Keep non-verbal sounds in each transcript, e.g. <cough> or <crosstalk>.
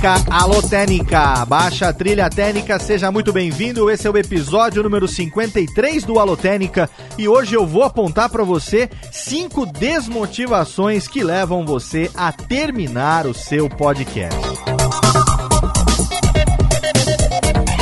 Técnica, alô Técnica, baixa a trilha técnica, seja muito bem-vindo. Esse é o episódio número 53 do Alô Técnica e hoje eu vou apontar para você cinco desmotivações que levam você a terminar o seu podcast.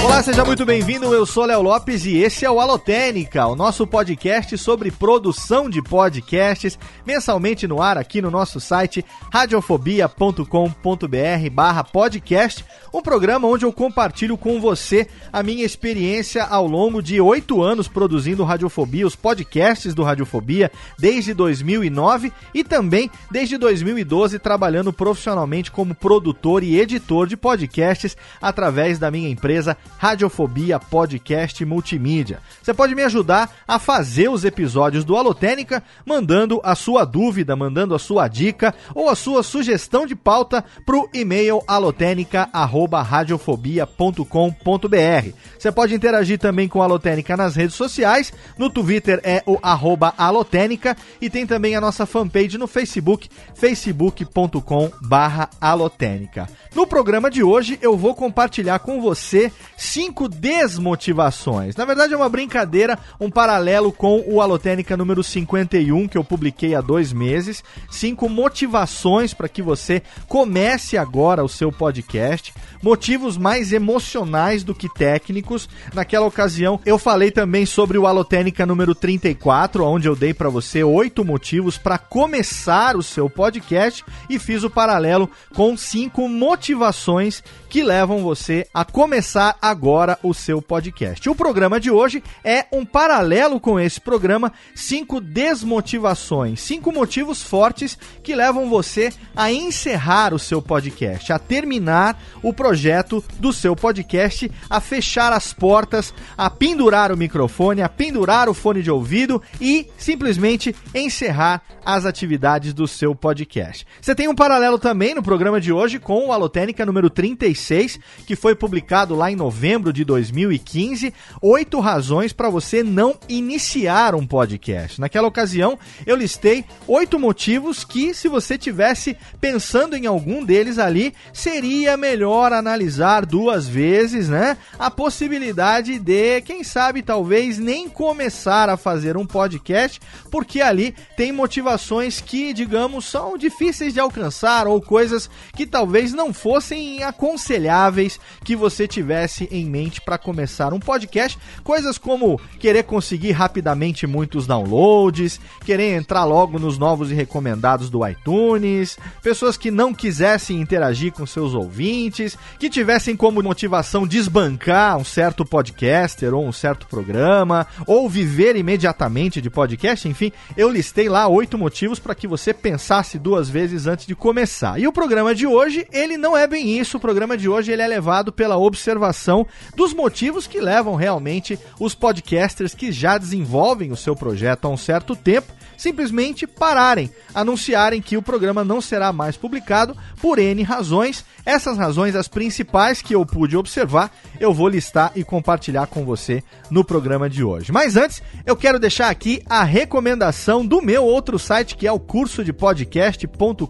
Olá, seja muito bem-vindo. Eu sou Léo Lopes e esse é o Alotênica, o nosso podcast sobre produção de podcasts, mensalmente no ar aqui no nosso site radiofobia.com.br/podcast um programa onde eu compartilho com você a minha experiência ao longo de oito anos produzindo Radiofobia, os podcasts do Radiofobia, desde 2009 e também desde 2012 trabalhando profissionalmente como produtor e editor de podcasts através da minha empresa Radiofobia Podcast Multimídia. Você pode me ajudar a fazer os episódios do Alotênica mandando a sua dúvida, mandando a sua dica ou a sua sugestão de pauta para o e-mail alotênica.com radiofobia.com.br. Você pode interagir também com a Alotênica nas redes sociais. No Twitter é o arroba Alotênica e tem também a nossa fanpage no Facebook, facebook.com barra Alotênica. No programa de hoje eu vou compartilhar com você cinco desmotivações. Na verdade é uma brincadeira, um paralelo com o Alotênica número 51 que eu publiquei há dois meses. Cinco motivações para que você comece agora o seu podcast motivos mais emocionais do que técnicos. Naquela ocasião, eu falei também sobre o Alotênica número 34, onde eu dei para você oito motivos para começar o seu podcast e fiz o paralelo com cinco motivações que levam você a começar agora o seu podcast. O programa de hoje é um paralelo com esse programa, cinco desmotivações, cinco motivos fortes que levam você a encerrar o seu podcast, a terminar o projeto do seu podcast, a fechar as portas, a pendurar o microfone, a pendurar o fone de ouvido e simplesmente encerrar as atividades do seu podcast. Você tem um paralelo também no programa de hoje com o Alotênica número 36, que foi publicado lá em novembro de 2015, oito razões para você não iniciar um podcast. Naquela ocasião, eu listei oito motivos que, se você tivesse pensando em algum deles ali, seria melhor analisar duas vezes, né? A possibilidade de, quem sabe, talvez nem começar a fazer um podcast, porque ali tem motivações que, digamos, são difíceis de alcançar ou coisas que talvez não fossem aconselháveis que você tivesse em mente para começar um podcast. Coisas como querer conseguir rapidamente muitos downloads, querer entrar logo nos novos e recomendados do iTunes, pessoas que não quisessem interagir com seus ouvintes, que tivessem como motivação desbancar um certo podcaster ou um certo programa, ou viver imediatamente de podcast, enfim, eu listei lá oito motivos para que você pensasse duas vezes antes de começar. E o programa de hoje, ele não é bem isso. O programa de hoje ele é levado pela observação dos motivos que levam realmente os podcasters que já desenvolvem o seu projeto há um certo tempo simplesmente pararem, anunciarem que o programa não será mais publicado por N razões. Essas razões, as principais que eu pude observar, eu vou listar e compartilhar com você no programa de hoje. Mas antes, eu quero deixar aqui a recomendação do meu outro site, que é o curso de podcast.com.br.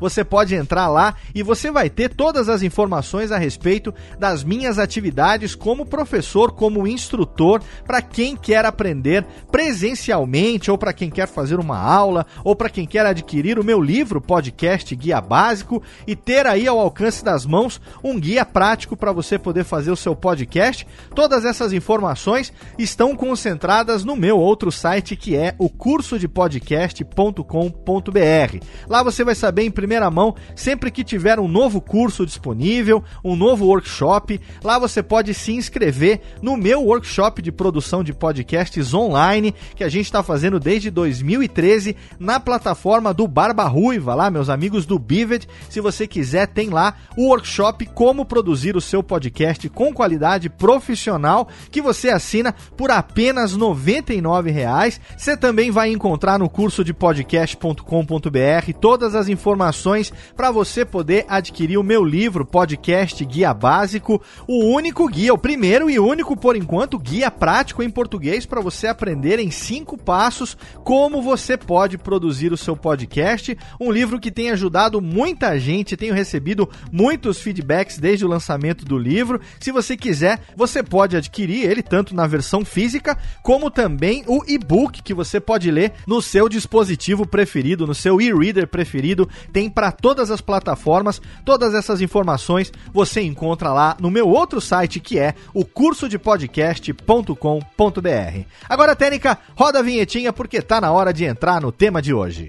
Você pode entrar lá e você vai ter todas as informações a respeito das minhas atividades como professor, como instrutor, para quem quer aprender presencialmente ou para quem quer fazer uma aula, ou para quem quer adquirir o meu livro Podcast Guia Básico e ter aí ao alcance das mãos um guia prático para você poder fazer o seu podcast. Todas essas informações estão concentradas no meu outro site que é o cursodepodcast.com.br. Lá você vai saber em primeira mão sempre que tiver um novo curso disponível, um novo workshop. Lá você pode se inscrever no meu workshop de produção de podcasts online que a gente está fazendo desde 2013 na plataforma do Barba Ruiva, lá meus amigos do Bivet. Se você quiser, tem lá o workshop como produzir o seu podcast com qualidade profissional que você assina por apenas 99 reais. Você também vai encontrar no curso de podcast.com.br todas as informações para você poder adquirir o meu livro Podcast Guia Básico, o único guia, o primeiro e único por enquanto guia prático em português para você aprender em cinco passos como você pode produzir o seu podcast. Um livro que tem ajudado muita gente, tenho recebido muitos feedbacks desde o lançamento do livro. Se você quiser, você pode adquirir ele tanto na versão física como também o e-book que você pode ler no seu dispositivo preferido, no seu e-reader preferido. Tem para todas as plataformas. Todas essas informações você encontra lá no meu outro site que é o cursodepodcast.com.br. Agora, Técnica, roda a vinhetinha porque tá na hora de entrar no tema de hoje.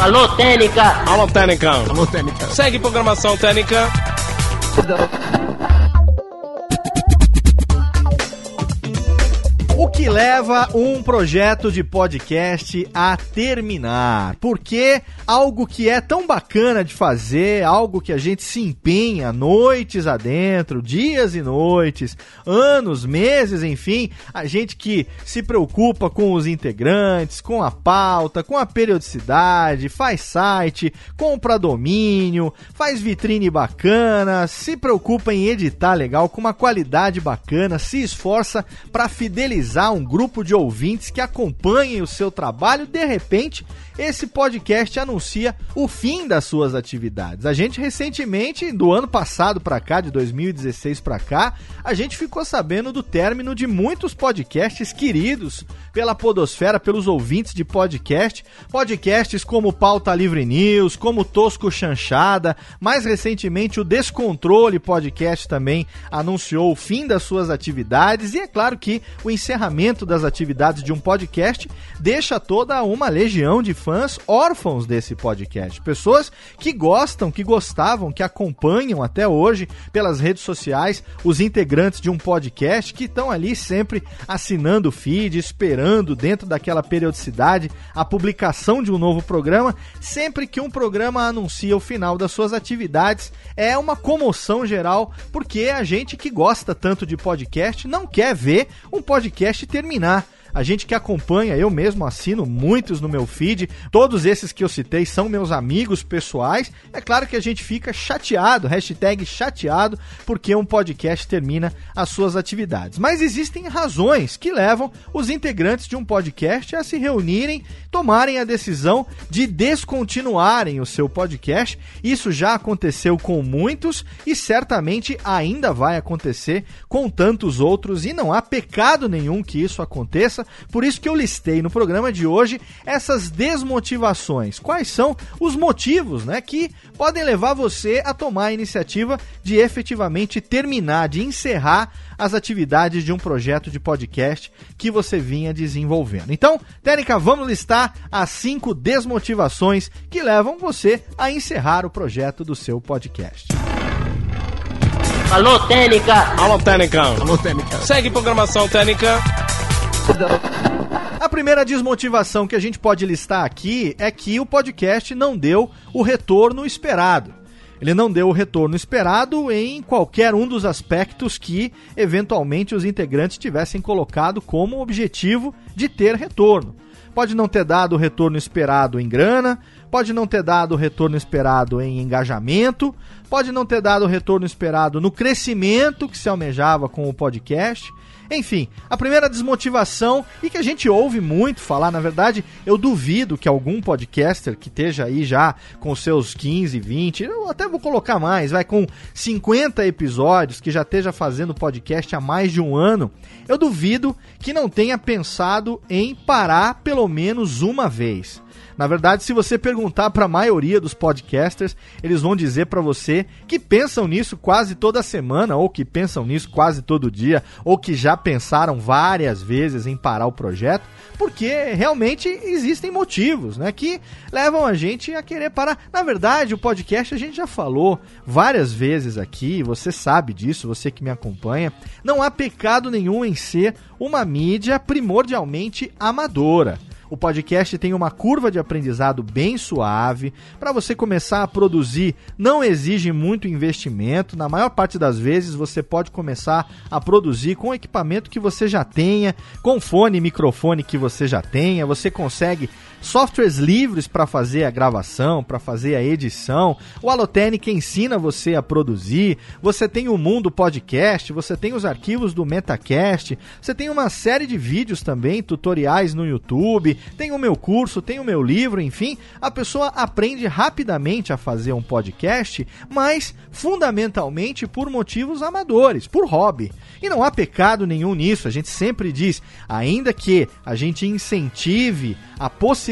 Alô, Técnica! Alô, Técnica! Alô, Técnica! Segue programação Técnica! Que leva um projeto de podcast a terminar? Porque algo que é tão bacana de fazer, algo que a gente se empenha noites adentro, dias e noites, anos, meses, enfim, a gente que se preocupa com os integrantes, com a pauta, com a periodicidade, faz site, compra domínio, faz vitrine bacana, se preocupa em editar legal, com uma qualidade bacana, se esforça para fidelizar um grupo de ouvintes que acompanhem o seu trabalho, de repente, esse podcast anuncia o fim das suas atividades. A gente recentemente, do ano passado para cá, de 2016 para cá, a gente ficou sabendo do término de muitos podcasts queridos pela podosfera, pelos ouvintes de podcast, podcasts como Pauta Livre News, como Tosco Chanchada, mais recentemente o Descontrole Podcast também anunciou o fim das suas atividades. E é claro que o encerramento das atividades de um podcast deixa toda uma legião de fãs órfãos desse podcast, pessoas que gostam, que gostavam, que acompanham até hoje pelas redes sociais os integrantes de um podcast que estão ali sempre assinando o feed, esperando dentro daquela periodicidade a publicação de um novo programa, sempre que um programa anuncia o final das suas atividades, é uma comoção geral, porque a gente que gosta tanto de podcast não quer ver um podcast terminar. A gente que acompanha, eu mesmo assino muitos no meu feed, todos esses que eu citei são meus amigos pessoais. É claro que a gente fica chateado, hashtag chateado, porque um podcast termina as suas atividades. Mas existem razões que levam os integrantes de um podcast a se reunirem, tomarem a decisão de descontinuarem o seu podcast. Isso já aconteceu com muitos e certamente ainda vai acontecer com tantos outros, e não há pecado nenhum que isso aconteça por isso que eu listei no programa de hoje essas desmotivações. Quais são os motivos, né, que podem levar você a tomar a iniciativa de efetivamente terminar, de encerrar as atividades de um projeto de podcast que você vinha desenvolvendo. Então, Técnica, vamos listar as cinco desmotivações que levam você a encerrar o projeto do seu podcast. Alô, Técnica! Alô, Técnica! Alô, Técnica! Segue programação Técnica! A primeira desmotivação que a gente pode listar aqui é que o podcast não deu o retorno esperado. Ele não deu o retorno esperado em qualquer um dos aspectos que, eventualmente, os integrantes tivessem colocado como objetivo de ter retorno. Pode não ter dado o retorno esperado em grana, pode não ter dado o retorno esperado em engajamento, pode não ter dado o retorno esperado no crescimento que se almejava com o podcast. Enfim, a primeira desmotivação e que a gente ouve muito falar, na verdade, eu duvido que algum podcaster que esteja aí já com seus 15, 20, eu até vou colocar mais, vai com 50 episódios, que já esteja fazendo podcast há mais de um ano, eu duvido que não tenha pensado em parar pelo menos uma vez. Na verdade, se você perguntar para a maioria dos podcasters, eles vão dizer para você que pensam nisso quase toda semana, ou que pensam nisso quase todo dia, ou que já pensaram várias vezes em parar o projeto, porque realmente existem motivos, né, que levam a gente a querer parar. Na verdade, o podcast a gente já falou várias vezes aqui, você sabe disso, você que me acompanha, não há pecado nenhum em ser uma mídia primordialmente amadora. O podcast tem uma curva de aprendizado bem suave. Para você começar a produzir, não exige muito investimento. Na maior parte das vezes, você pode começar a produzir com equipamento que você já tenha, com fone e microfone que você já tenha. Você consegue softwares livres para fazer a gravação, para fazer a edição. O Alotênica ensina você a produzir. Você tem o Mundo Podcast, você tem os arquivos do Metacast, você tem uma série de vídeos também, tutoriais no YouTube, tem o meu curso, tem o meu livro, enfim. A pessoa aprende rapidamente a fazer um podcast, mas fundamentalmente por motivos amadores, por hobby. E não há pecado nenhum nisso, a gente sempre diz, ainda que a gente incentive a possibilidade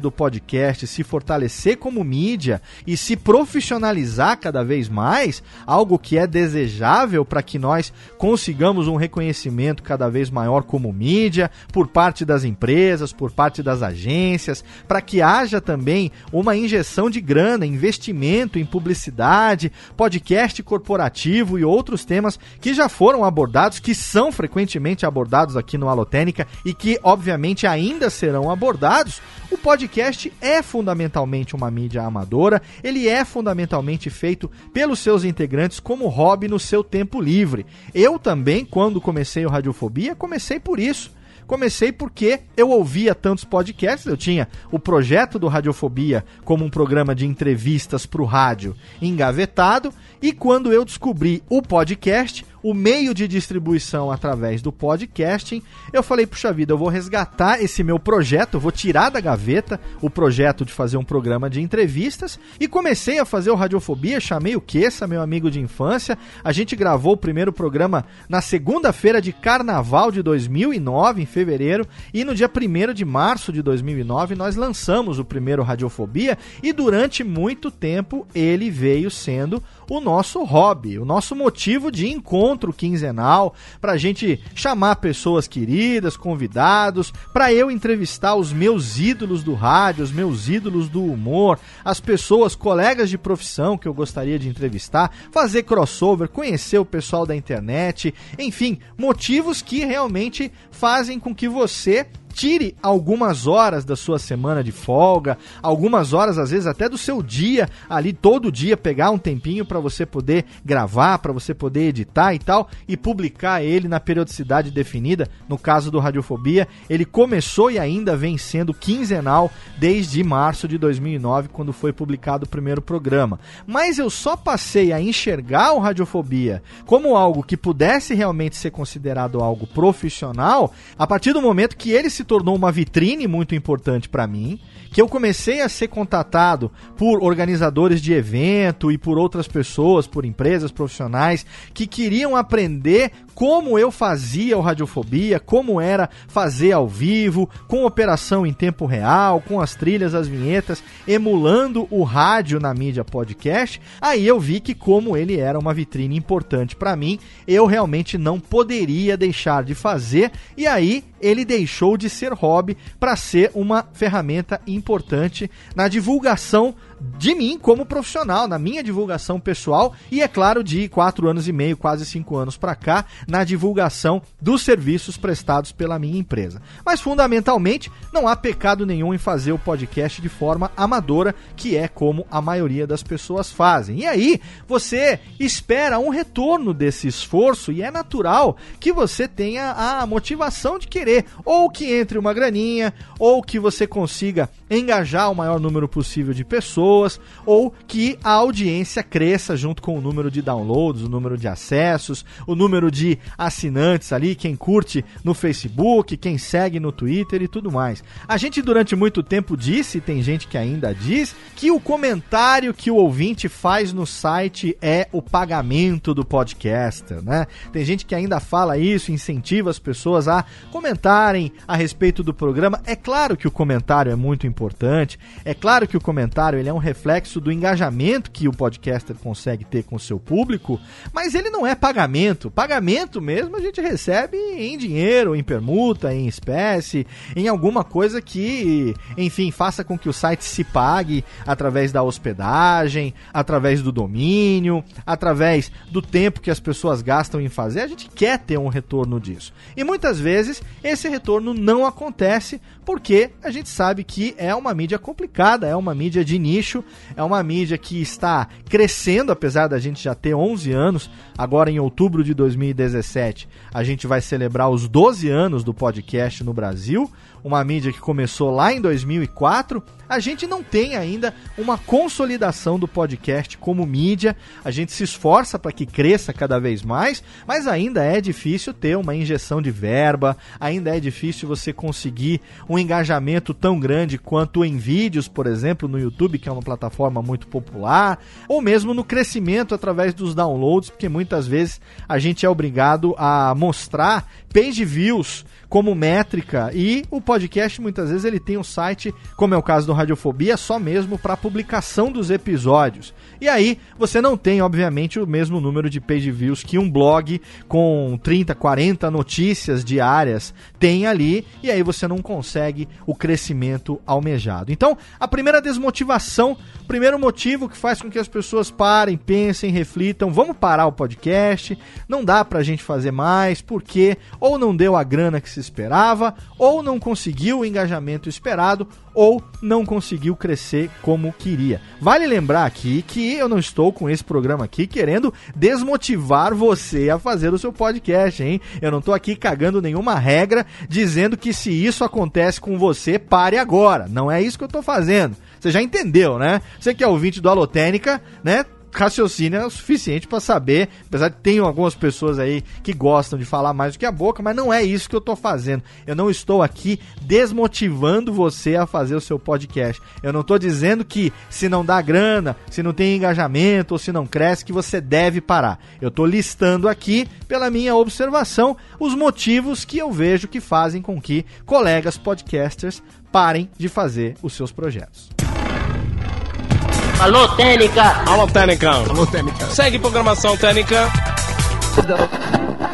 do podcast se fortalecer como mídia e se profissionalizar cada vez mais, algo que é desejável para que nós consigamos um reconhecimento cada vez maior como mídia por parte das empresas, por parte das agências, para que haja também uma injeção de grana, investimento em publicidade, podcast corporativo e outros temas que já foram abordados, que são frequentemente abordados aqui no Alotênica e que, obviamente, ainda serão abordados abordados, o podcast é fundamentalmente uma mídia amadora, ele é fundamentalmente feito pelos seus integrantes como hobby no seu tempo livre. Eu também, quando comecei o Radiofobia, comecei por isso. Comecei porque eu ouvia tantos podcasts, eu tinha o projeto do Radiofobia como um programa de entrevistas para o rádio engavetado, e quando eu descobri o podcast, o meio de distribuição através do podcasting, eu falei, puxa vida, eu vou resgatar esse meu projeto, vou tirar da gaveta o projeto de fazer um programa de entrevistas e comecei a fazer o Radiofobia, chamei o Queça, meu amigo de infância, a gente gravou o primeiro programa na segunda-feira de carnaval de 2009, em fevereiro, e no dia 1 de março de 2009 nós lançamos o primeiro Radiofobia e durante muito tempo ele veio sendo o nosso hobby, o nosso motivo de encontro encontro quinzenal para a gente chamar pessoas queridas, convidados, para eu entrevistar os meus ídolos do rádio, os meus ídolos do humor, as pessoas, colegas de profissão que eu gostaria de entrevistar, fazer crossover, conhecer o pessoal da internet, enfim, motivos que realmente fazem com que você tire algumas horas da sua semana de folga, algumas horas às vezes até do seu dia ali todo dia pegar um tempinho para você poder gravar, para você poder editar e tal e publicar ele na periodicidade definida. No caso do Radiofobia, ele começou e ainda vem sendo quinzenal desde março de 2009, quando foi publicado o primeiro programa. Mas eu só passei a enxergar o Radiofobia como algo que pudesse realmente ser considerado algo profissional a partir do momento que ele se tornou uma vitrine muito importante para mim, que eu comecei a ser contatado por organizadores de evento e por outras pessoas, por empresas profissionais que queriam aprender como eu fazia o Radiofobia, como era fazer ao vivo, com operação em tempo real, com as trilhas, as vinhetas, emulando o rádio na mídia podcast. Aí eu vi que como ele era uma vitrine importante para mim, eu realmente não poderia deixar de fazer e aí ele deixou de ser hobby para ser uma ferramenta importante na divulgação de mim como profissional, na minha divulgação pessoal e, é claro, de quatro anos e meio, quase cinco anos para cá, na divulgação dos serviços prestados pela minha empresa. Mas, fundamentalmente, não há pecado nenhum em fazer o podcast de forma amadora, que é como a maioria das pessoas fazem. E aí, você espera um retorno desse esforço e é natural que você tenha a motivação de querer ou que entre uma graninha ou que você consiga engajar o maior número possível de pessoas ou que a audiência cresça junto com o número de downloads, o número de acessos, o número de assinantes ali, quem curte no Facebook, quem segue no Twitter e tudo mais. A gente durante muito tempo disse, tem gente que ainda diz, que o comentário que o ouvinte faz no site é o pagamento do podcaster, né? Tem gente que ainda fala isso, incentiva as pessoas a comentarem a respeito do programa. É claro que o comentário é muito importante. É claro que o comentário ele é reflexo do engajamento que o podcaster consegue ter com o seu público, mas ele não é pagamento. Pagamento mesmo a gente recebe em dinheiro, em permuta, em espécie, em alguma coisa que, enfim, faça com que o site se pague através da hospedagem, através do domínio, através do tempo que as pessoas gastam em fazer. A gente quer ter um retorno disso. E muitas vezes esse retorno não acontece porque a gente sabe que é uma mídia complicada, é uma mídia de nicho, é uma mídia que está crescendo, apesar da gente já ter 11 anos. Agora, em outubro de 2017, a gente vai celebrar os 12 anos do podcast no Brasil uma mídia que começou lá em 2004, a gente não tem ainda uma consolidação do podcast como mídia. A gente se esforça para que cresça cada vez mais, mas ainda é difícil ter uma injeção de verba, ainda é difícil você conseguir um engajamento tão grande quanto em vídeos, por exemplo, no YouTube, que é uma plataforma muito popular, ou mesmo no crescimento através dos downloads, porque muitas vezes a gente é obrigado a mostrar page views como métrica e o podcast muitas vezes ele tem um site, como é o caso do Radiofobia, só mesmo para publicação dos episódios. E aí você não tem, obviamente, o mesmo número de page views que um blog com 30, 40 notícias diárias tem ali, e aí você não consegue o crescimento almejado. Então, a primeira desmotivação, o primeiro motivo que faz com que as pessoas parem, pensem, reflitam, vamos parar o podcast, não dá pra gente fazer mais, porque ou não deu a grana que se esperava, ou não conseguiu o engajamento esperado, ou não conseguiu crescer como queria. Vale lembrar aqui que eu não estou com esse programa aqui querendo desmotivar você a fazer o seu podcast, hein? Eu não estou aqui cagando nenhuma regra dizendo que se isso acontece com você, pare agora. Não é isso que eu estou fazendo. Você já entendeu, né? Você que é ouvinte do Alotênica, né? Raciocínio é o suficiente para saber, apesar de tem algumas pessoas aí que gostam de falar mais do que a boca, mas não é isso que eu tô fazendo. Eu não estou aqui desmotivando você a fazer o seu podcast. Eu não tô dizendo que se não dá grana, se não tem engajamento ou se não cresce que você deve parar. Eu tô listando aqui, pela minha observação, os motivos que eu vejo que fazem com que colegas podcasters parem de fazer os seus projetos. Alô, Técnica! Alô, Técnica! Alô, Técnica! Segue programação Técnica!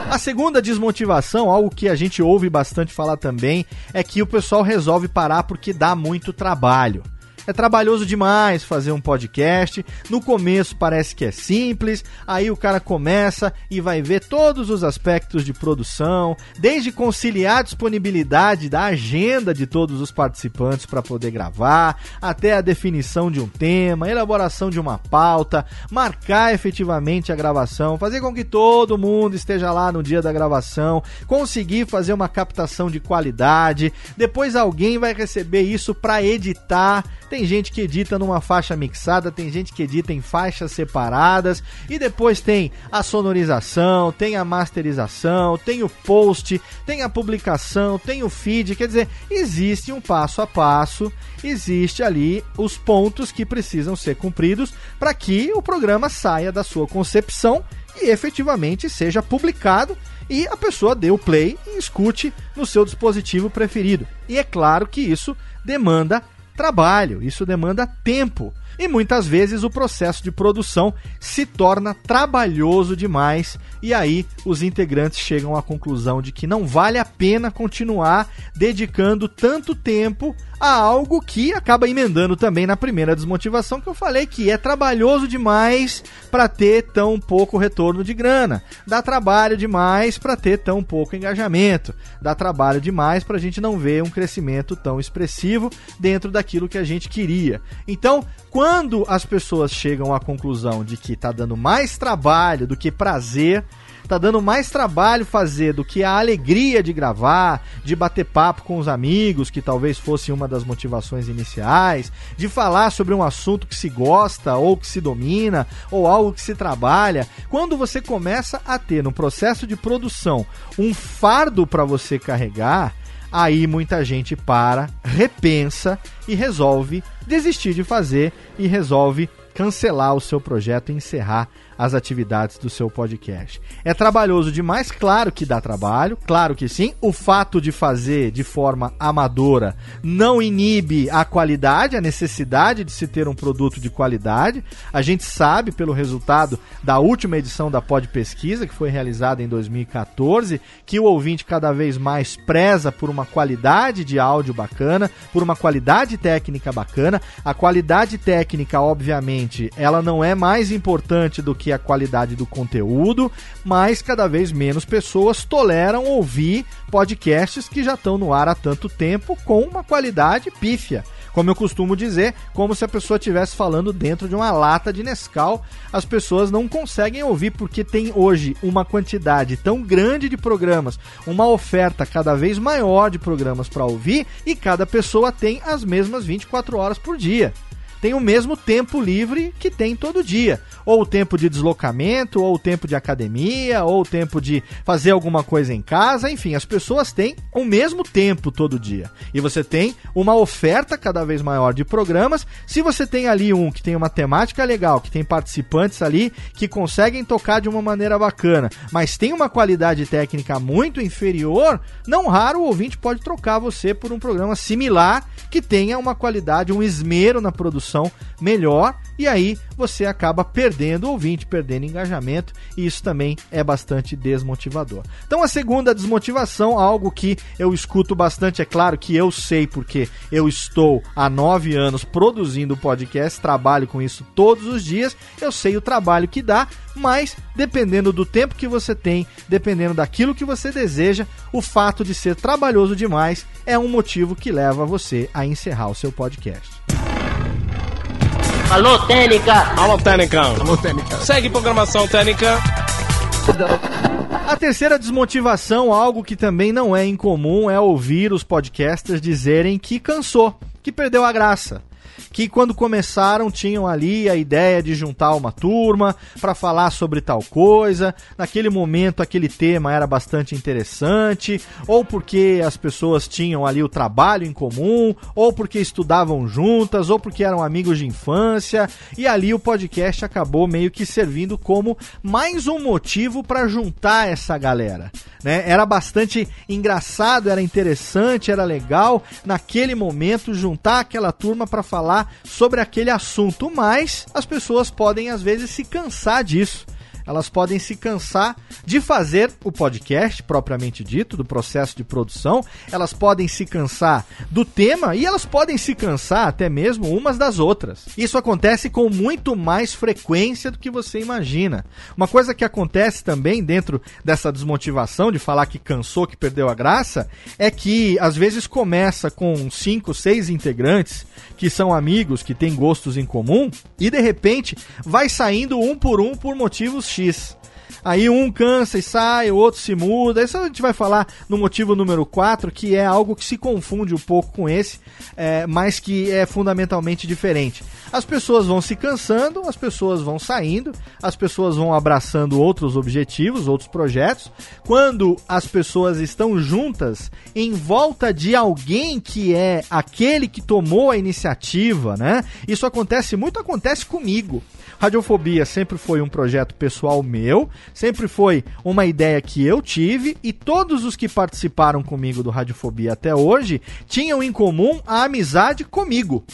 A segunda desmotivação, algo que a gente ouve bastante falar também, é que o pessoal resolve parar porque dá muito trabalho. É trabalhoso demais fazer um podcast. No começo parece que é simples, aí o cara começa e vai ver todos os aspectos de produção, desde conciliar a disponibilidade da agenda de todos os participantes para poder gravar, até a definição de um tema, elaboração de uma pauta, marcar efetivamente a gravação, fazer com que todo mundo esteja lá no dia da gravação, conseguir fazer uma captação de qualidade. Depois alguém vai receber isso para editar tem gente que edita numa faixa mixada, tem gente que edita em faixas separadas e depois tem a sonorização, tem a masterização, tem o post, tem a publicação, tem o feed, quer dizer, existe um passo a passo, existe ali os pontos que precisam ser cumpridos para que o programa saia da sua concepção e efetivamente seja publicado e a pessoa dê o play e escute no seu dispositivo preferido. E é claro que isso demanda trabalho, isso demanda tempo. E muitas vezes o processo de produção se torna trabalhoso demais, e aí os integrantes chegam à conclusão de que não vale a pena continuar dedicando tanto tempo a algo que acaba emendando também na primeira desmotivação que eu falei, que é trabalhoso demais para ter tão pouco retorno de grana. Dá trabalho demais para ter tão pouco engajamento. Dá trabalho demais para a gente não ver um crescimento tão expressivo dentro daquilo que a gente queria. Então, quando as pessoas chegam à conclusão de que está dando mais trabalho do que prazer, Tá dando mais trabalho fazer do que a alegria de gravar, de bater papo com os amigos, que talvez fosse uma das motivações iniciais, de falar sobre um assunto que se gosta ou que se domina, ou algo que se trabalha. Quando você começa a ter no processo de produção um fardo para você carregar, aí muita gente para, repensa e resolve desistir de fazer e resolve cancelar o seu projeto e encerrar as atividades do seu podcast. É trabalhoso demais? Claro que dá trabalho, claro que sim. O fato de fazer de forma amadora não inibe a qualidade, a necessidade de se ter um produto de qualidade. A gente sabe pelo resultado da última edição da Pod Pesquisa, que foi realizada em 2014, que o ouvinte cada vez mais preza por uma qualidade de áudio bacana, por uma qualidade técnica bacana. A qualidade técnica, obviamente, ela não é mais importante do que a qualidade do conteúdo, mas cada vez menos pessoas toleram ouvir podcasts que já estão no ar há tanto tempo com uma qualidade pífia. Como eu costumo dizer, como se a pessoa estivesse falando dentro de uma lata de Nescau. As pessoas não conseguem ouvir porque tem hoje uma quantidade tão grande de programas, uma oferta cada vez maior de programas para ouvir e cada pessoa tem as mesmas 24 horas por dia tem o mesmo tempo livre que tem todo dia. Ou o tempo de deslocamento, ou o tempo de academia, ou o tempo de fazer alguma coisa em casa, enfim, as pessoas têm o mesmo tempo todo dia. E você tem uma oferta cada vez maior de programas. Se você tem ali um que tem uma temática legal, que tem participantes ali que conseguem tocar de uma maneira bacana, mas tem uma qualidade técnica muito inferior, não raro o ouvinte pode trocar você por um programa similar que tenha uma qualidade, um esmero na produção melhor e aí você acaba perdendo ouvinte, perdendo engajamento e isso também é bastante desmotivador. Então a segunda desmotivação, algo que eu escuto bastante, é claro que eu sei porque eu estou há nove anos produzindo podcast, trabalho com isso todos os dias, eu sei o trabalho que dá, mas dependendo do tempo que você tem, dependendo daquilo que você deseja, o fato de ser trabalhoso demais é um motivo que leva você a encerrar o seu podcast. Alô, Técnica! Alô, Técnica! Alô, Técnica! Segue programação Técnica! A terceira desmotivação, algo que também não é incomum, é ouvir os podcasters dizerem que cansou, que perdeu a graça que quando começaram tinham ali a ideia de juntar uma turma para falar sobre tal coisa. Naquele momento aquele tema era bastante interessante, ou porque as pessoas tinham ali o trabalho em comum, ou porque estudavam juntas, ou porque eram amigos de infância, e ali o podcast acabou meio que servindo como mais um motivo para juntar essa galera. Né? Era bastante engraçado, era interessante, era legal naquele momento juntar aquela turma para falar sobre aquele assunto, mas as pessoas podem às vezes se cansar disso elas podem se cansar de fazer o podcast propriamente dito, do processo de produção, elas podem se cansar do tema e elas podem se cansar até mesmo umas das outras. Isso acontece com muito mais frequência do que você imagina. Uma coisa que acontece também dentro dessa desmotivação de falar que cansou, que perdeu a graça, é que às vezes começa com cinco, seis integrantes que são amigos, que têm gostos em comum, e de repente vai saindo um por um por motivos X. Aí um cansa e sai, o outro se muda. Isso a gente vai falar no motivo número 4, que é algo que se confunde um pouco com esse, é, mas que é fundamentalmente diferente. As pessoas vão se cansando, as pessoas vão saindo, as pessoas vão abraçando outros objetivos, outros projetos. Quando as pessoas estão juntas em volta de alguém que é aquele que tomou a iniciativa, né? Isso acontece muito, acontece comigo. Radiofobia sempre foi um projeto pessoal meu, sempre foi uma ideia que eu tive e todos os que participaram comigo do Radiofobia até hoje tinham em comum a amizade comigo.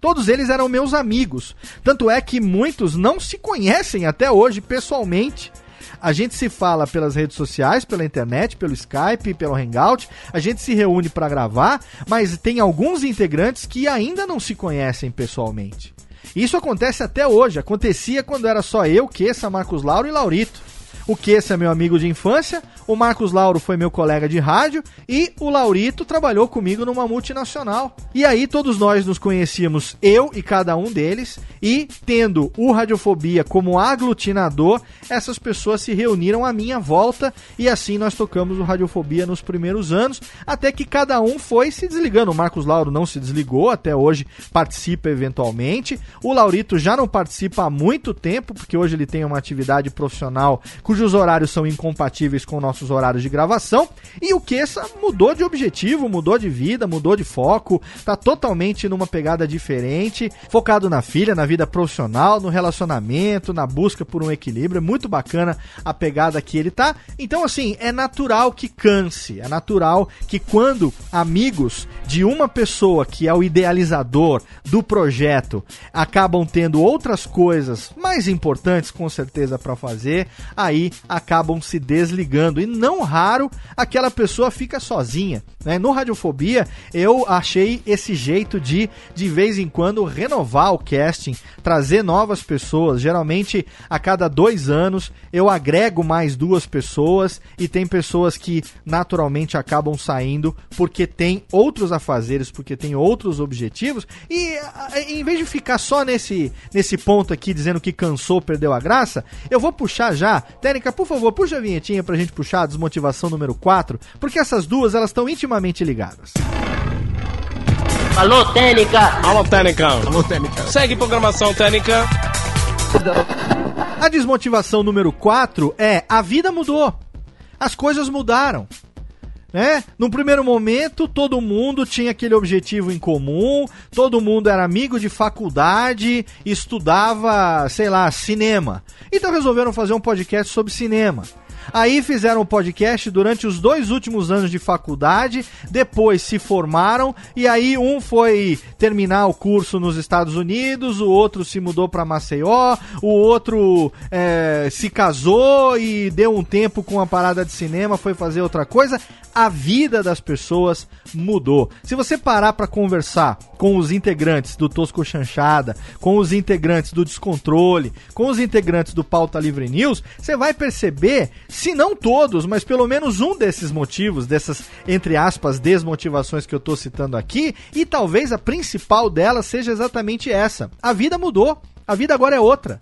Todos eles eram meus amigos. Tanto é que muitos não se conhecem até hoje pessoalmente. A gente se fala pelas redes sociais, pela internet, pelo Skype, pelo Hangout. A gente se reúne para gravar, mas tem alguns integrantes que ainda não se conhecem pessoalmente. Isso acontece até hoje. Acontecia quando era só eu, Kessa, Marcos Lauro e Laurito. O Kessa é meu amigo de infância, o Marcos Lauro foi meu colega de rádio e o Laurito trabalhou comigo numa multinacional. E aí todos nós nos conhecíamos, eu e cada um deles, e tendo o Radiofobia como aglutinador, essas pessoas se reuniram à minha volta e assim nós tocamos o Radiofobia nos primeiros anos, até que cada um foi se desligando. O Marcos Lauro não se desligou, até hoje participa eventualmente. O Laurito já não participa há muito tempo, porque hoje ele tem uma atividade profissional cujos horários são incompatíveis com nossos horários de gravação. E o Kessa mudou de objetivo, mudou de vida, mudou de foco, tá totalmente numa pegada diferente, focado na filha, na vida profissional, no relacionamento, na busca por um equilíbrio. É muito bacana a pegada que ele tá. Então, assim, é natural que canse, é natural que quando amigos de uma pessoa que é o idealizador do projeto acabam tendo outras coisas mais importantes, com certeza, para fazer, aí acabam se desligando. E não raro aquela pessoa fica sozinha. Né? No Radiofobia, eu achei esse jeito de, de vez em quando, renovar o casting, trazer novas pessoas. Geralmente, a cada dois anos, eu agrego mais duas pessoas e tem pessoas que naturalmente acabam saindo porque tem outros afazeres, porque tem outros objetivos. E em vez de ficar só nesse, nesse ponto aqui dizendo que cansou, perdeu a graça, eu vou puxar já. Técnica, por favor, puxa a vinhetinha pra gente puxar a desmotivação número 4, porque essas duas elas estão intimamente ligadas. Alô, Técnica! Alô, Técnica! Alô, Técnica! Segue programação Técnica. A desmotivação número 4 é a vida mudou. As coisas mudaram né? No primeiro momento, todo mundo tinha aquele objetivo em comum, todo mundo era amigo de faculdade, estudava, sei lá, cinema. Então resolveram fazer um podcast sobre cinema. Aí fizeram o podcast durante os dois últimos anos de faculdade, depois se formaram e aí um foi terminar o curso nos Estados Unidos, o outro se mudou para Maceió, o outro é, se casou e deu um tempo com a parada de cinema, foi fazer outra coisa. A vida das pessoas mudou. Se você parar para conversar com os integrantes do Tosco Chanchada, com os integrantes do Descontrole, com os integrantes do Pauta Livre News, você vai perceber se não todos, mas pelo menos um desses motivos, dessas, entre aspas, desmotivações que eu tô citando aqui, e talvez a principal delas seja exatamente essa. A vida mudou, a vida agora é outra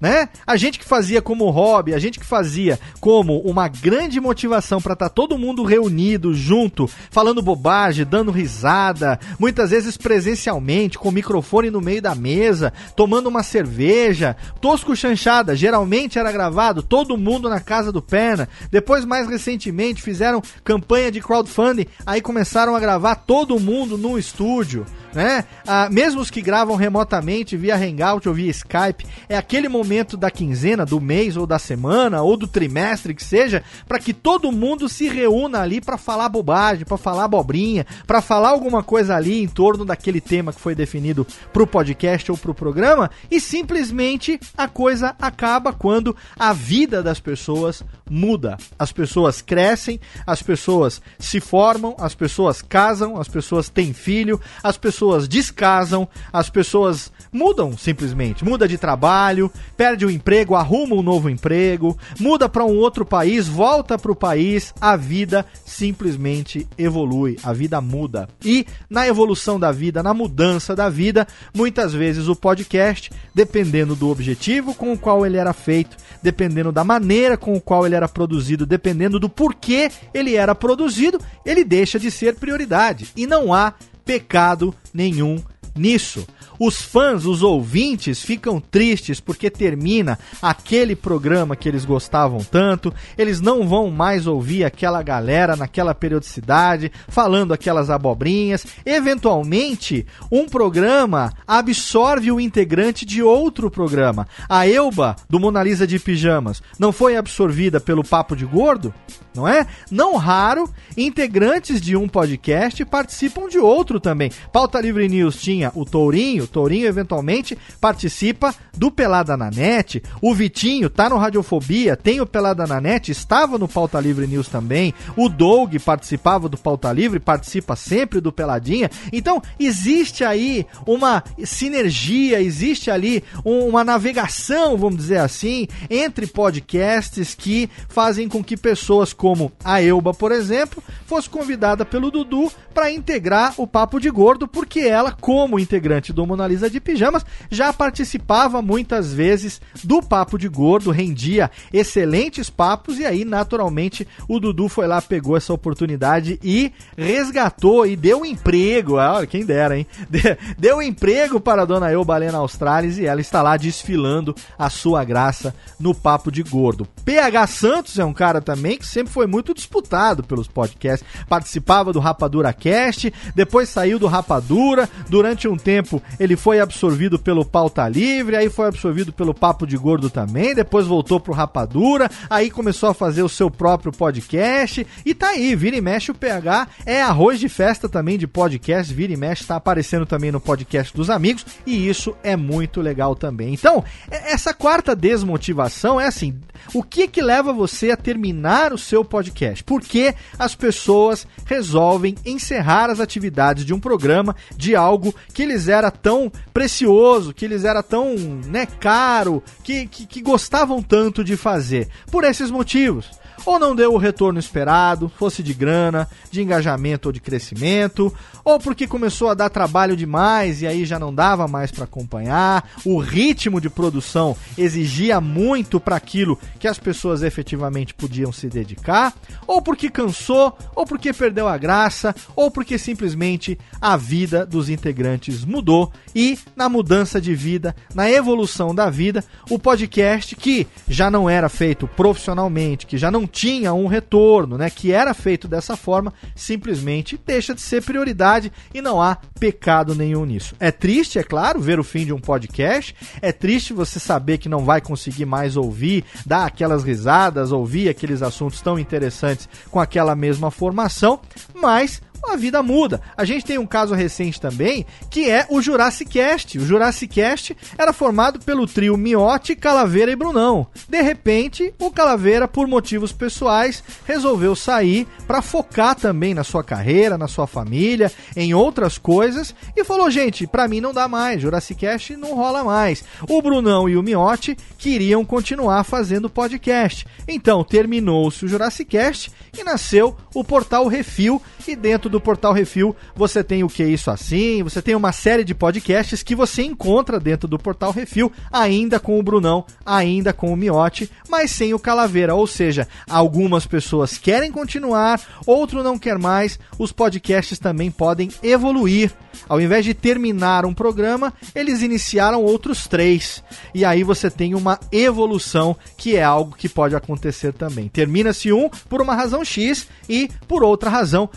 né? A gente que fazia como hobby, a gente que fazia como uma grande motivação para estar tá todo mundo reunido junto, falando bobagem, dando risada, muitas vezes presencialmente, com o microfone no meio da mesa, tomando uma cerveja, tosco chanchada, geralmente era gravado todo mundo na casa do Perna. Depois, mais recentemente, fizeram campanha de crowdfunding, aí começaram a gravar todo mundo no estúdio né? Ah, mesmo os que gravam remotamente via Hangout ou via Skype, é aquele momento da quinzena, do mês ou da semana ou do trimestre que seja, para que todo mundo se reúna ali para falar bobagem, para falar abobrinha, para falar alguma coisa ali em torno daquele tema que foi definido pro podcast ou pro programa e simplesmente a coisa acaba quando a vida das pessoas muda. As pessoas crescem, as pessoas se formam, as pessoas casam, as pessoas têm filho, as pessoas descasam, as pessoas mudam simplesmente. Muda de trabalho, perde o emprego, arruma um novo emprego, muda para um outro país, volta para o país, a vida simplesmente evolui, a vida muda. E na evolução da vida, na mudança da vida, muitas vezes o podcast, dependendo do objetivo com o qual ele era feito, dependendo da maneira com o qual ele era produzido, dependendo do porquê ele era produzido, ele deixa de ser prioridade. E não há pecado nenhum nisso. Os fãs, os ouvintes ficam tristes porque termina aquele programa que eles gostavam tanto, eles não vão mais ouvir aquela galera naquela periodicidade falando aquelas abobrinhas. Eventualmente, um programa absorve o integrante de outro programa. A Elba do Mona Lisa de Pijamas não foi absorvida pelo Papo de Gordo? Não é? Não raro, integrantes de um podcast participam de outro também. Pauta Livre News tinha tinha o Tourinho, Tourinho eventualmente participa do Pelada na Net, o Vitinho tá no Radiofobia, tem o Pelada na Net, estava no Pauta Livre News também, o Doug participava do Pauta Livre, participa sempre do Peladinha. Então, existe aí uma sinergia, existe ali uma navegação, vamos dizer assim, entre podcasts que fazem com que pessoas como a Elba, por exemplo, fosse convidada pelo Dudu para integrar o Papo de Gordo, porque ela, como integrante do Mona Lisa de Pijamas, já participava muitas vezes do Papo de Gordo, rendia excelentes papos e aí, naturalmente, o Dudu foi lá, pegou essa oportunidade e resgatou e deu um emprego, ah, quem dera, hein? <laughs> Deu um emprego para a dona Eu Balena Australis e ela está lá desfilando a sua graça no Papo de Gordo. PH Santos é um cara também que sempre foi muito disputado pelos podcasts, participava do Rapadura Cast, depois saiu do Rapadura, durante um tempo ele foi absorvido pelo Pauta Livre, aí foi absorvido pelo Papo de Gordo também, depois voltou pro Rapadura, aí começou a fazer o seu próprio podcast e tá aí, vira e mexe o PH é arroz de festa também de podcast, vira e mexe, tá aparecendo também no podcast dos amigos e isso é muito legal também. Então, essa quarta desmotivação é assim, o que que leva você a terminar o seu podcast? Por que as pessoas resolvem encerrar as atividades de um programa, de algo que lhes era tão precioso, que lhes era tão né, caro, que, que, que gostavam tanto de fazer? Por esses motivos ou não deu o retorno esperado, fosse de grana, de engajamento ou de crescimento, ou porque começou a dar trabalho demais e aí já não dava mais para acompanhar, o ritmo de produção exigia muito para aquilo que as pessoas efetivamente podiam se dedicar, ou porque cansou, ou porque perdeu a graça, ou porque simplesmente a vida dos integrantes mudou e na mudança de vida, na evolução da vida, o podcast que já não era feito profissionalmente, que já não tinha um retorno, né, que era feito dessa forma, simplesmente deixa de ser prioridade e não há pecado nenhum nisso. É triste, é claro, ver o fim de um podcast, é triste você saber que não vai conseguir mais ouvir, dar aquelas risadas, ouvir aqueles assuntos tão interessantes com aquela mesma formação, mas a vida muda. A gente tem um caso recente também, que é o Jurassic Cast. O Jurassic Cast era formado pelo trio Miotti, Calaveira e Brunão. De repente, o Calaveira, por motivos pessoais, resolveu sair para focar também na sua carreira, na sua família, em outras coisas e falou: "Gente, para mim não dá mais, Jurassic Cast não rola mais". O Brunão e o Miotti queriam continuar fazendo podcast. Então, terminou-se o Jurassic Cast e nasceu o Portal Refil e dentro do Portal Refil você tem o que isso assim, você tem uma série de podcasts que você encontra dentro do Portal Refil, ainda com o Brunão, ainda com o Miote, mas sem o Calaveira, ou seja, algumas pessoas querem continuar, outro não quer mais, os podcasts também podem evoluir. Ao invés de terminar um programa, eles iniciaram outros três. E aí você tem uma evolução, que é algo que pode acontecer também. Termina-se um por uma razão X e por outra razão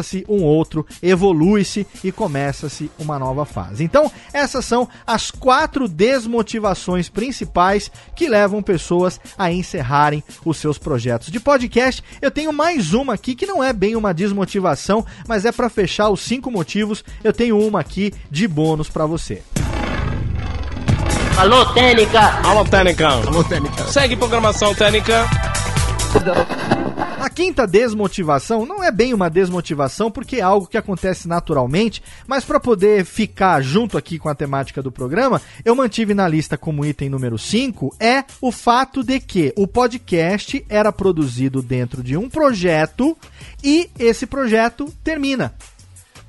começa-se um outro, evolui-se e começa-se uma nova fase. Então, essas são as quatro desmotivações principais que levam pessoas a encerrarem os seus projetos de podcast. Eu tenho mais uma aqui que não é bem uma desmotivação, mas é para fechar os cinco motivos. Eu tenho uma aqui de bônus para você. Alô, Técnica! Alô, Técnica! Alô, Técnica! Segue programação Técnica! A quinta desmotivação não é bem uma desmotivação porque é algo que acontece naturalmente, mas para poder ficar junto aqui com a temática do programa, eu mantive na lista como item número 5 é o fato de que o podcast era produzido dentro de um projeto e esse projeto termina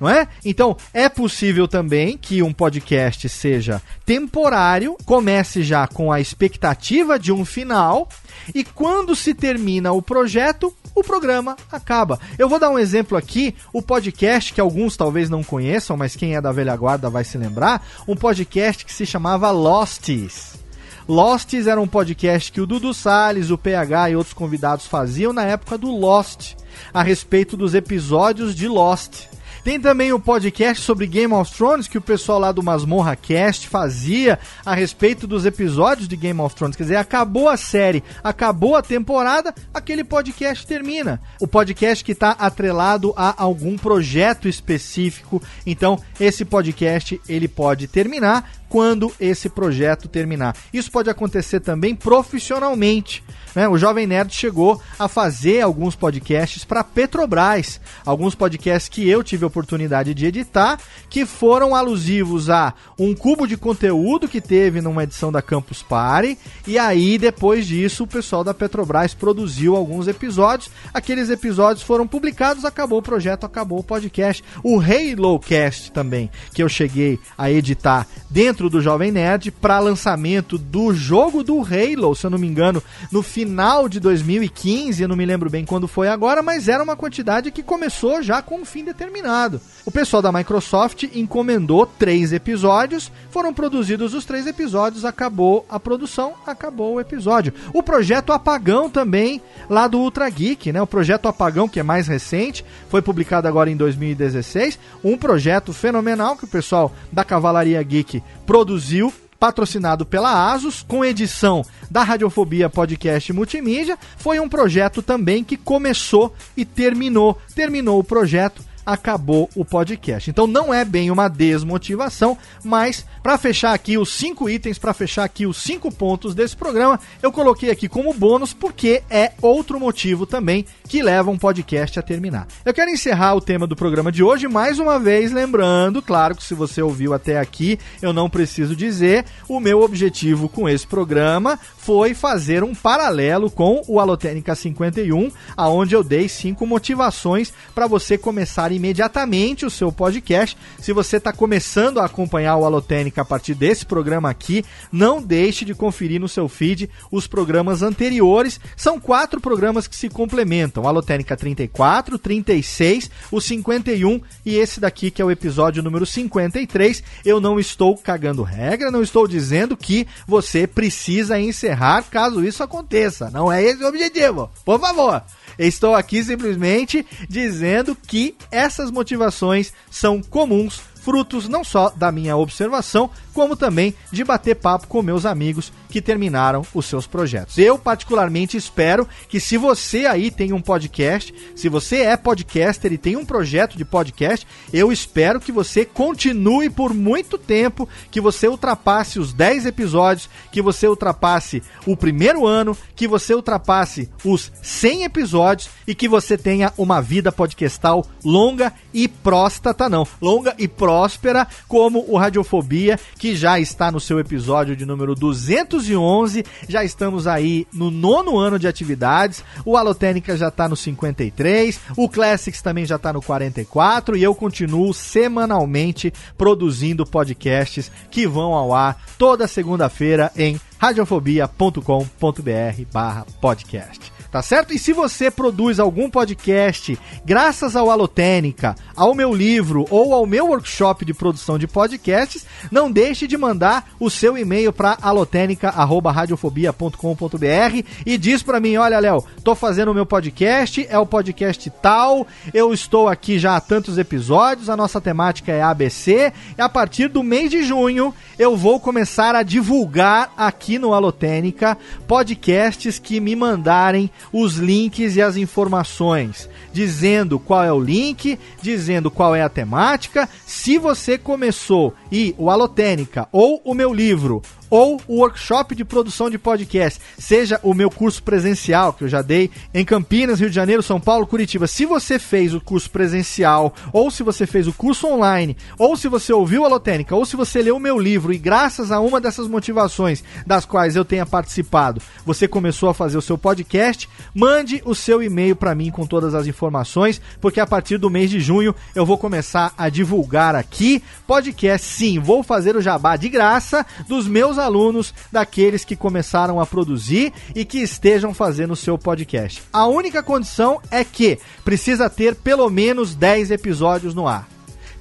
não é? Então, é possível também que um podcast seja temporário, comece já com a expectativa de um final, e quando se termina o projeto, o programa acaba. Eu vou dar um exemplo aqui, o podcast que alguns talvez não conheçam, mas quem é da velha guarda vai se lembrar, um podcast que se chamava Losties. Losties era um podcast que o Dudu Salles, o PH e outros convidados faziam na época do Lost, a respeito dos episódios de Lost. Tem também o podcast sobre Game of Thrones que o pessoal lá do Masmorra Cast fazia a respeito dos episódios de Game of Thrones. Quer dizer, acabou a série, acabou a temporada, aquele podcast termina. O podcast que está atrelado a algum projeto específico. Então, esse podcast ele pode terminar quando esse projeto terminar. Isso pode acontecer também profissionalmente. Né? O Jovem Nerd chegou a fazer alguns podcasts para Petrobras, alguns podcasts que eu tive a oportunidade de editar, que foram alusivos a um cubo de conteúdo que teve numa edição da Campus Party, e aí depois disso o pessoal da Petrobras produziu alguns episódios, aqueles episódios foram publicados, acabou o projeto, acabou o podcast. O Halo Cast também, que eu cheguei a editar dentro do Jovem Nerd para lançamento do jogo do Halo, se eu não me engano, no final final de 2015, eu não me lembro bem quando foi agora, mas era uma quantidade que começou já com um fim determinado. O pessoal da Microsoft encomendou três episódios, foram produzidos os três episódios, acabou a produção, acabou o episódio. O projeto Apagão também, lá do Ultra Geek, né? O projeto Apagão, que é mais recente, foi publicado agora em 2016, um projeto fenomenal que o pessoal da Cavalaria Geek produziu patrocinado pela Asus, com edição da Radiofobia Podcast Multimídia. Foi um projeto também que começou e terminou. Terminou o projeto acabou o podcast. Então não é bem uma desmotivação, mas para fechar aqui os cinco itens, para fechar aqui os cinco pontos desse programa, eu coloquei aqui como bônus porque é outro motivo também que leva um podcast a terminar. Eu quero encerrar o tema do programa de hoje mais uma vez lembrando, claro que se você ouviu até aqui, eu não preciso dizer, o meu objetivo com esse programa foi fazer um paralelo com o Alotênica 51, aonde eu dei cinco motivações para você começar imediatamente o seu podcast. Se você está começando a acompanhar o Alotênica a partir desse programa aqui, não deixe de conferir no seu feed os programas anteriores. São quatro programas que se complementam: Alotênica 34, 36, o 51 e esse daqui que é o episódio número 53. Eu não estou cagando regra, não estou dizendo que você precisa encerrar caso isso aconteça. Não é esse o objetivo. Por favor. Estou aqui simplesmente dizendo que essas motivações são comuns frutos não só da minha observação, como também de bater papo com meus amigos que terminaram os seus projetos. Eu, particularmente, espero que se você aí tem um podcast, se você é podcaster e tem um projeto de podcast, eu espero que você continue por muito tempo, que você ultrapasse os 10 episódios, que você ultrapasse o primeiro ano, que você ultrapasse os 100 episódios e que você tenha uma vida podcastal longa e próstata, não, longa e próspera, como o Radiofobia, que já está no seu episódio de número 211. Já estamos aí no nono ano de atividades. O Alotênica já está no 53. O Classics também já está no 44. E eu continuo semanalmente produzindo podcasts que vão ao ar toda segunda-feira em radiofobia.com.br/podcast tá certo? E se você produz algum podcast graças ao Alotênica, ao meu livro ou ao meu workshop de produção de podcasts, não deixe de mandar o seu e-mail para alotenica@radiofobia.com.br e diz para mim, olha, Léo, tô fazendo o meu podcast, é o podcast tal, eu estou aqui já há tantos episódios, a nossa temática é ABC, e a partir do mês de junho eu vou começar a divulgar aqui no Alotênica podcasts que me mandarem os links e as informações, dizendo qual é o link, dizendo qual é a temática. Se você começou e o Alotênica ou o meu livro ou o workshop de produção de podcast, seja o meu curso presencial, que eu já dei em Campinas, Rio de Janeiro, São Paulo, Curitiba. Se você fez o curso presencial, ou se você fez o curso online, ou se você ouviu a Lotênica, ou se você leu o meu livro e graças a uma dessas motivações das quais eu tenha participado, você começou a fazer o seu podcast, mande o seu e-mail para mim com todas as informações, porque a partir do mês de junho eu vou começar a divulgar aqui podcast. Sim, vou fazer o jabá de graça dos meus alunos daqueles que começaram a produzir e que estejam fazendo o seu podcast. A única condição é que precisa ter pelo menos 10 episódios no ar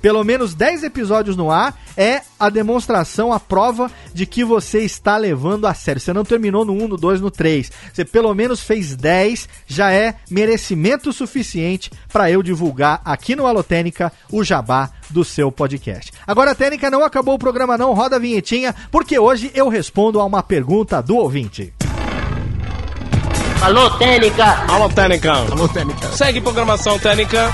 Pelo menos 10 episódios no ar é a demonstração, a prova de que você está levando a sério. Você não terminou no 1, no 2, no 3. Você pelo menos fez 10, já é merecimento suficiente para eu divulgar aqui no Alotênica o jabá do seu podcast. Agora, Técnica, não acabou o programa não, roda a vinhetinha, porque hoje eu respondo a uma pergunta do ouvinte. Alô, Técnica! Alô, Técnica! Alô, Técnica! Segue programação Técnica.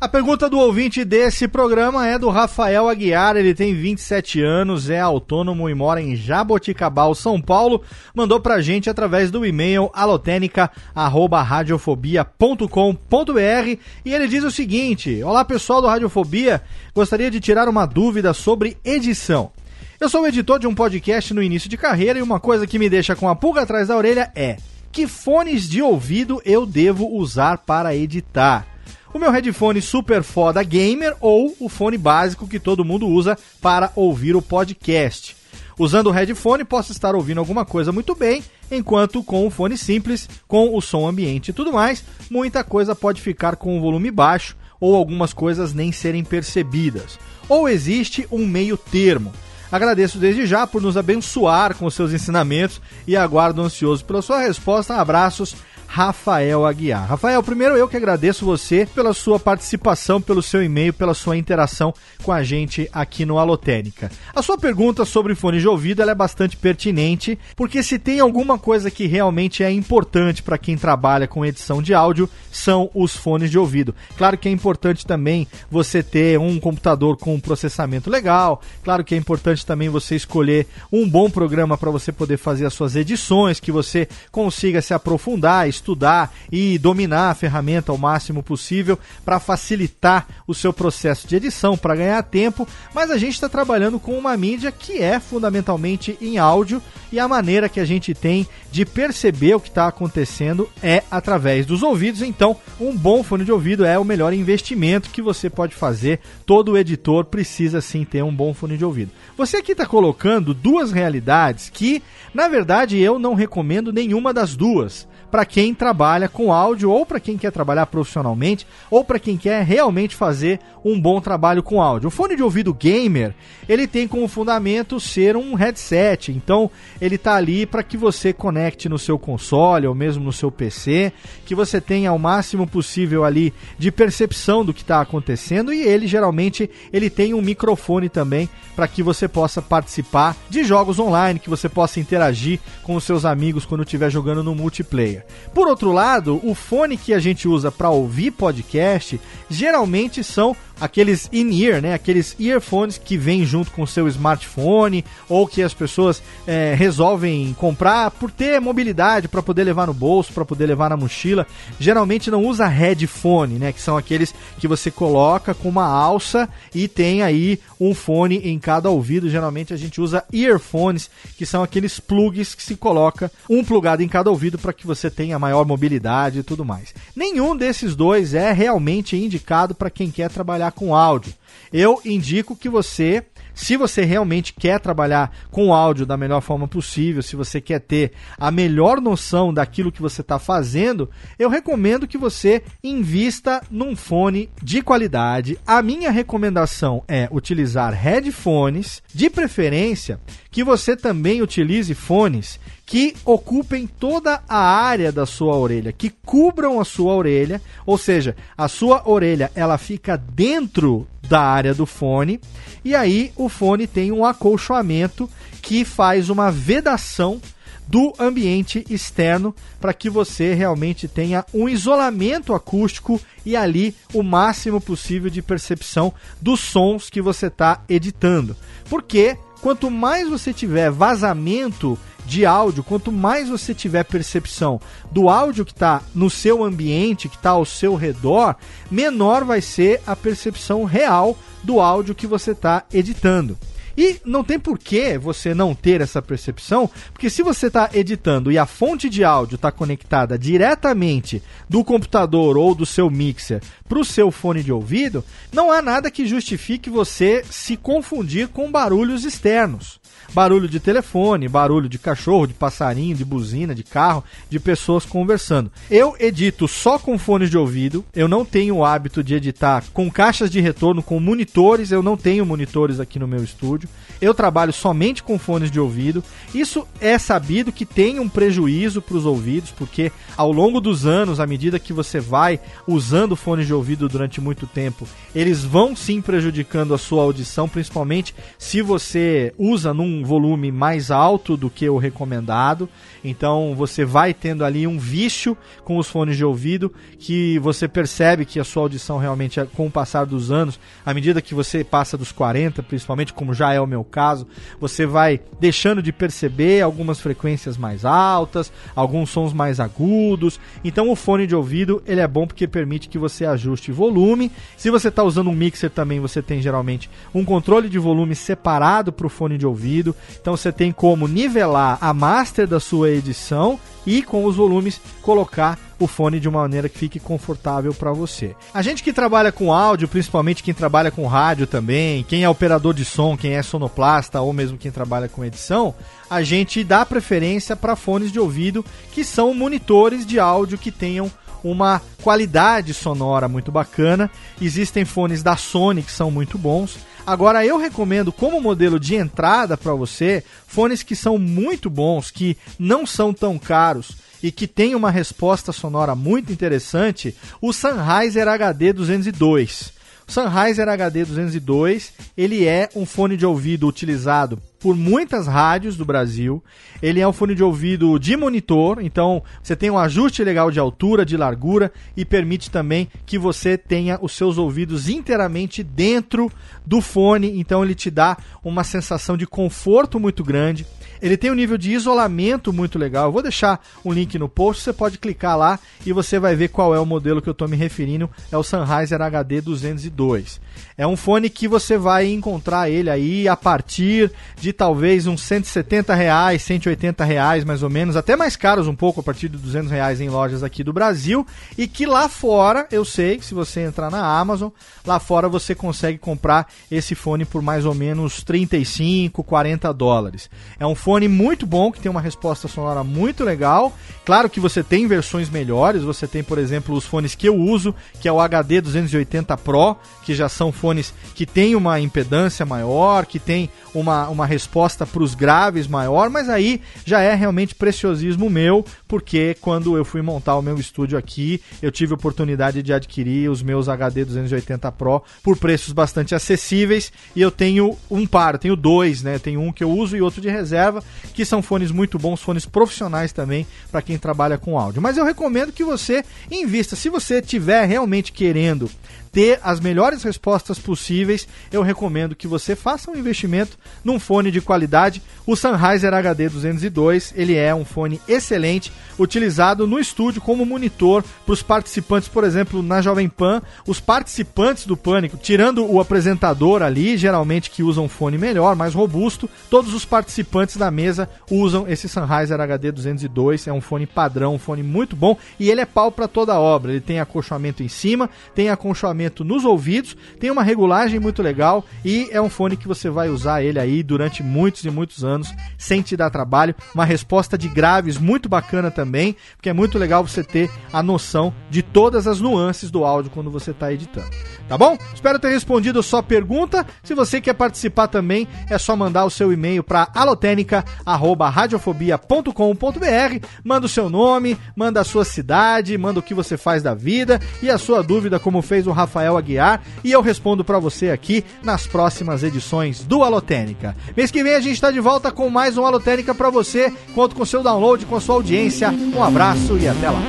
A pergunta do ouvinte desse programa é do Rafael Aguiar, ele tem 27 anos, é autônomo e mora em Jaboticabal, São Paulo. Mandou pra gente através do e-mail alotenica@radiofobia.com.br e ele diz o seguinte: Olá pessoal do Radiofobia, gostaria de tirar uma dúvida sobre edição. Eu sou editor de um podcast no início de carreira e uma coisa que me deixa com a pulga atrás da orelha é: que fones de ouvido eu devo usar para editar? O meu headphone super foda gamer ou o fone básico que todo mundo usa para ouvir o podcast. Usando o headphone, posso estar ouvindo alguma coisa muito bem, enquanto com o fone simples, com o som ambiente e tudo mais, muita coisa pode ficar com o volume baixo ou algumas coisas nem serem percebidas. Ou existe um meio termo. Agradeço desde já por nos abençoar com seus ensinamentos e aguardo ansioso pela sua resposta. Abraços, Rafael Aguiar. Rafael, primeiro eu que agradeço você pela sua participação, pelo seu e-mail, pela sua interação com a gente aqui no Alotênica. A sua pergunta sobre fone de ouvido é bastante pertinente, porque se tem alguma coisa que realmente é importante para quem trabalha com edição de áudio, são os fones de ouvido. Claro que é importante também você ter um computador com um processamento legal, claro que é importante também você escolher um bom programa para você poder fazer as suas edições, que você consiga se aprofundar, estudar e dominar a ferramenta ao máximo possível para facilitar o seu processo de edição, para ganhar tempo, mas a gente está trabalhando com uma mídia que é fundamentalmente em áudio e a maneira que a gente tem de perceber o que está acontecendo é através dos ouvidos. Então, um bom fone de ouvido é o melhor investimento que você pode fazer. Todo editor precisa sim ter um bom fone de ouvido. Você aqui está colocando duas realidades que, na verdade, eu não recomendo nenhuma das duas para quem trabalha com áudio ou para quem quer trabalhar profissionalmente ou para quem quer realmente fazer um bom trabalho com áudio. O fone de ouvido gamer, ele tem como fundamento ser um headset, então ele está ali para que você conecte no seu console ou mesmo no seu PC, que você tenha o máximo possível ali de percepção do que está acontecendo e ele geralmente ele tem um microfone também para que você possa participar de jogos online, que você possa interagir com os seus amigos quando estiver jogando no multiplayer. Por outro lado, o fone que a gente usa para ouvir podcast geralmente são aqueles in-ear, né? Aqueles earphones que vêm junto com o seu smartphone ou que as pessoas é, resolvem comprar por ter mobilidade para poder levar no bolso, para poder levar na mochila. Geralmente não usa headphone, né? Que são aqueles que você coloca com uma alça e tem aí um fone em cada ouvido. Geralmente a gente usa earphones, que são aqueles plugs que se coloca um plugado em cada ouvido para que você tenha maior mobilidade e tudo mais. Nenhum desses dois é realmente indicado para quem quer trabalhar trabalhar com áudio. Eu indico que você, se você realmente quer trabalhar com áudio da melhor forma possível, se você quer ter a melhor noção daquilo que você está fazendo, eu recomendo que você invista num fone de qualidade. A minha recomendação é utilizar headphones, de preferência que você também utilize fones que ocupem toda a área da sua orelha, que cubram a sua orelha, ou seja, a sua orelha ela fica dentro da área do fone e aí o fone tem um acolchoamento que faz uma vedação do ambiente externo para que você realmente tenha um isolamento acústico e ali o máximo possível de percepção dos sons que você está editando. Porque quanto mais você tiver vazamento de áudio, quanto mais você tiver percepção do áudio que está no seu ambiente, que está ao seu redor, menor vai ser a percepção real do áudio que você está editando. E não tem por que você não ter essa percepção, porque se você está editando e a fonte de áudio está conectada diretamente do computador ou do seu mixer para o seu fone de ouvido, não há nada que justifique você se confundir com barulhos externos. Barulho de telefone, barulho de cachorro, de passarinho, de buzina, de carro, de pessoas conversando. Eu edito só com fones de ouvido, eu não tenho o hábito de editar com caixas de retorno, com monitores, eu não tenho monitores aqui no meu estúdio. Eu trabalho somente com fones de ouvido. Isso é sabido que tem um prejuízo para os ouvidos, porque ao longo dos anos, à medida que você vai usando fones de ouvido durante muito tempo, eles vão sim prejudicando a sua audição, principalmente se você usa num volume mais alto do que o recomendado. Então você vai tendo ali um vício com os fones de ouvido que você percebe que a sua audição realmente, com o passar dos anos, à medida que você passa dos 40, principalmente como já é o meu caso, você vai deixando de perceber algumas frequências mais altas, alguns sons mais agudos. Então o fone de ouvido ele é bom porque permite que você ajuste volume. Se você está usando um mixer também, você tem geralmente um controle de volume separado para o fone de ouvido. Então você tem como nivelar a master da sua edição e com os volumes colocar o fone de uma maneira que fique confortável para você. A gente que trabalha com áudio, principalmente quem trabalha com rádio também, quem é operador de som, quem é sonoplasta ou mesmo quem trabalha com edição, a gente dá preferência para fones de ouvido que são monitores de áudio que tenham uma qualidade sonora muito bacana. Existem fones da Sony que são muito bons. Agora eu recomendo como modelo de entrada para você fones que são muito bons, que não são tão caros e que tem uma resposta sonora muito interessante, o Sennheiser HD 202. O Sennheiser HD 202, ele é um fone de ouvido utilizado por muitas rádios do Brasil. Ele é um fone de ouvido de monitor, então você tem um ajuste legal de altura, de largura e permite também que você tenha os seus ouvidos inteiramente dentro do fone, então ele te dá uma sensação de conforto muito grande. Ele tem um nível de isolamento muito legal. Eu vou deixar um link no post, você pode clicar lá e você vai ver qual é o modelo que eu estou me referindo. É o Sennheiser HD 202. É um fone que você vai encontrar ele aí a partir de talvez uns 170 reais, 180 reais mais ou menos, até mais caros um pouco, a partir de 200 reais em lojas aqui do Brasil. E que lá fora, eu sei que se você entrar na Amazon, lá fora você consegue comprar esse fone por mais ou menos 35, 40 dólares. É um fone muito bom, que tem uma resposta sonora muito legal. Claro que você tem versões melhores, você tem, por exemplo, os fones que eu uso, que é o HD 280 Pro, que já são fones que tem uma impedância maior, que tem uma, uma resposta para os graves maior, mas aí já é realmente preciosismo meu, porque quando eu fui montar o meu estúdio aqui, eu tive oportunidade de adquirir os meus HD 280 Pro por preços bastante acessíveis e eu tenho um par, eu tenho dois, né? Tenho um que eu uso e outro de reserva, que são fones muito bons, fones profissionais também para quem trabalha com áudio. Mas eu recomendo que você invista, se você tiver realmente querendo ter as melhores respostas possíveis, eu recomendo que você faça um investimento num fone de qualidade. O Sennheiser HD 202, ele é um fone excelente, utilizado no estúdio como monitor para os participantes, por exemplo, na Jovem Pan, os participantes do Pânico, tirando o apresentador ali, geralmente que usam um fone melhor, mais robusto, todos os participantes da mesa usam esse Sennheiser HD 202, é um fone padrão, um fone muito bom e ele é pau para toda obra. Ele tem acolchoamento em cima, tem acolchoamento nos ouvidos, tem uma regulagem muito legal e é um fone que você vai usar ele aí durante muitos e muitos anos sem te dar trabalho. Uma resposta de graves muito bacana também, porque é muito legal você ter a noção de todas as nuances do áudio quando você está editando. Tá bom? Espero ter respondido a sua pergunta. Se você quer participar também, é só mandar o seu e-mail para alotenica@radiofobia.com.br. Manda o seu nome, manda a sua cidade, manda o que você faz da vida e a sua dúvida, como fez o Rafael Aguiar, e eu respondo para você aqui nas próximas edições do Alotênica. Mês que vem a gente está de volta com mais um Alotênica para você. Conto com seu download, com sua audiência. Um abraço e até lá.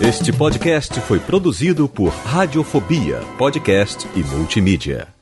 Este podcast foi produzido por Radiofobia, podcast e multimídia.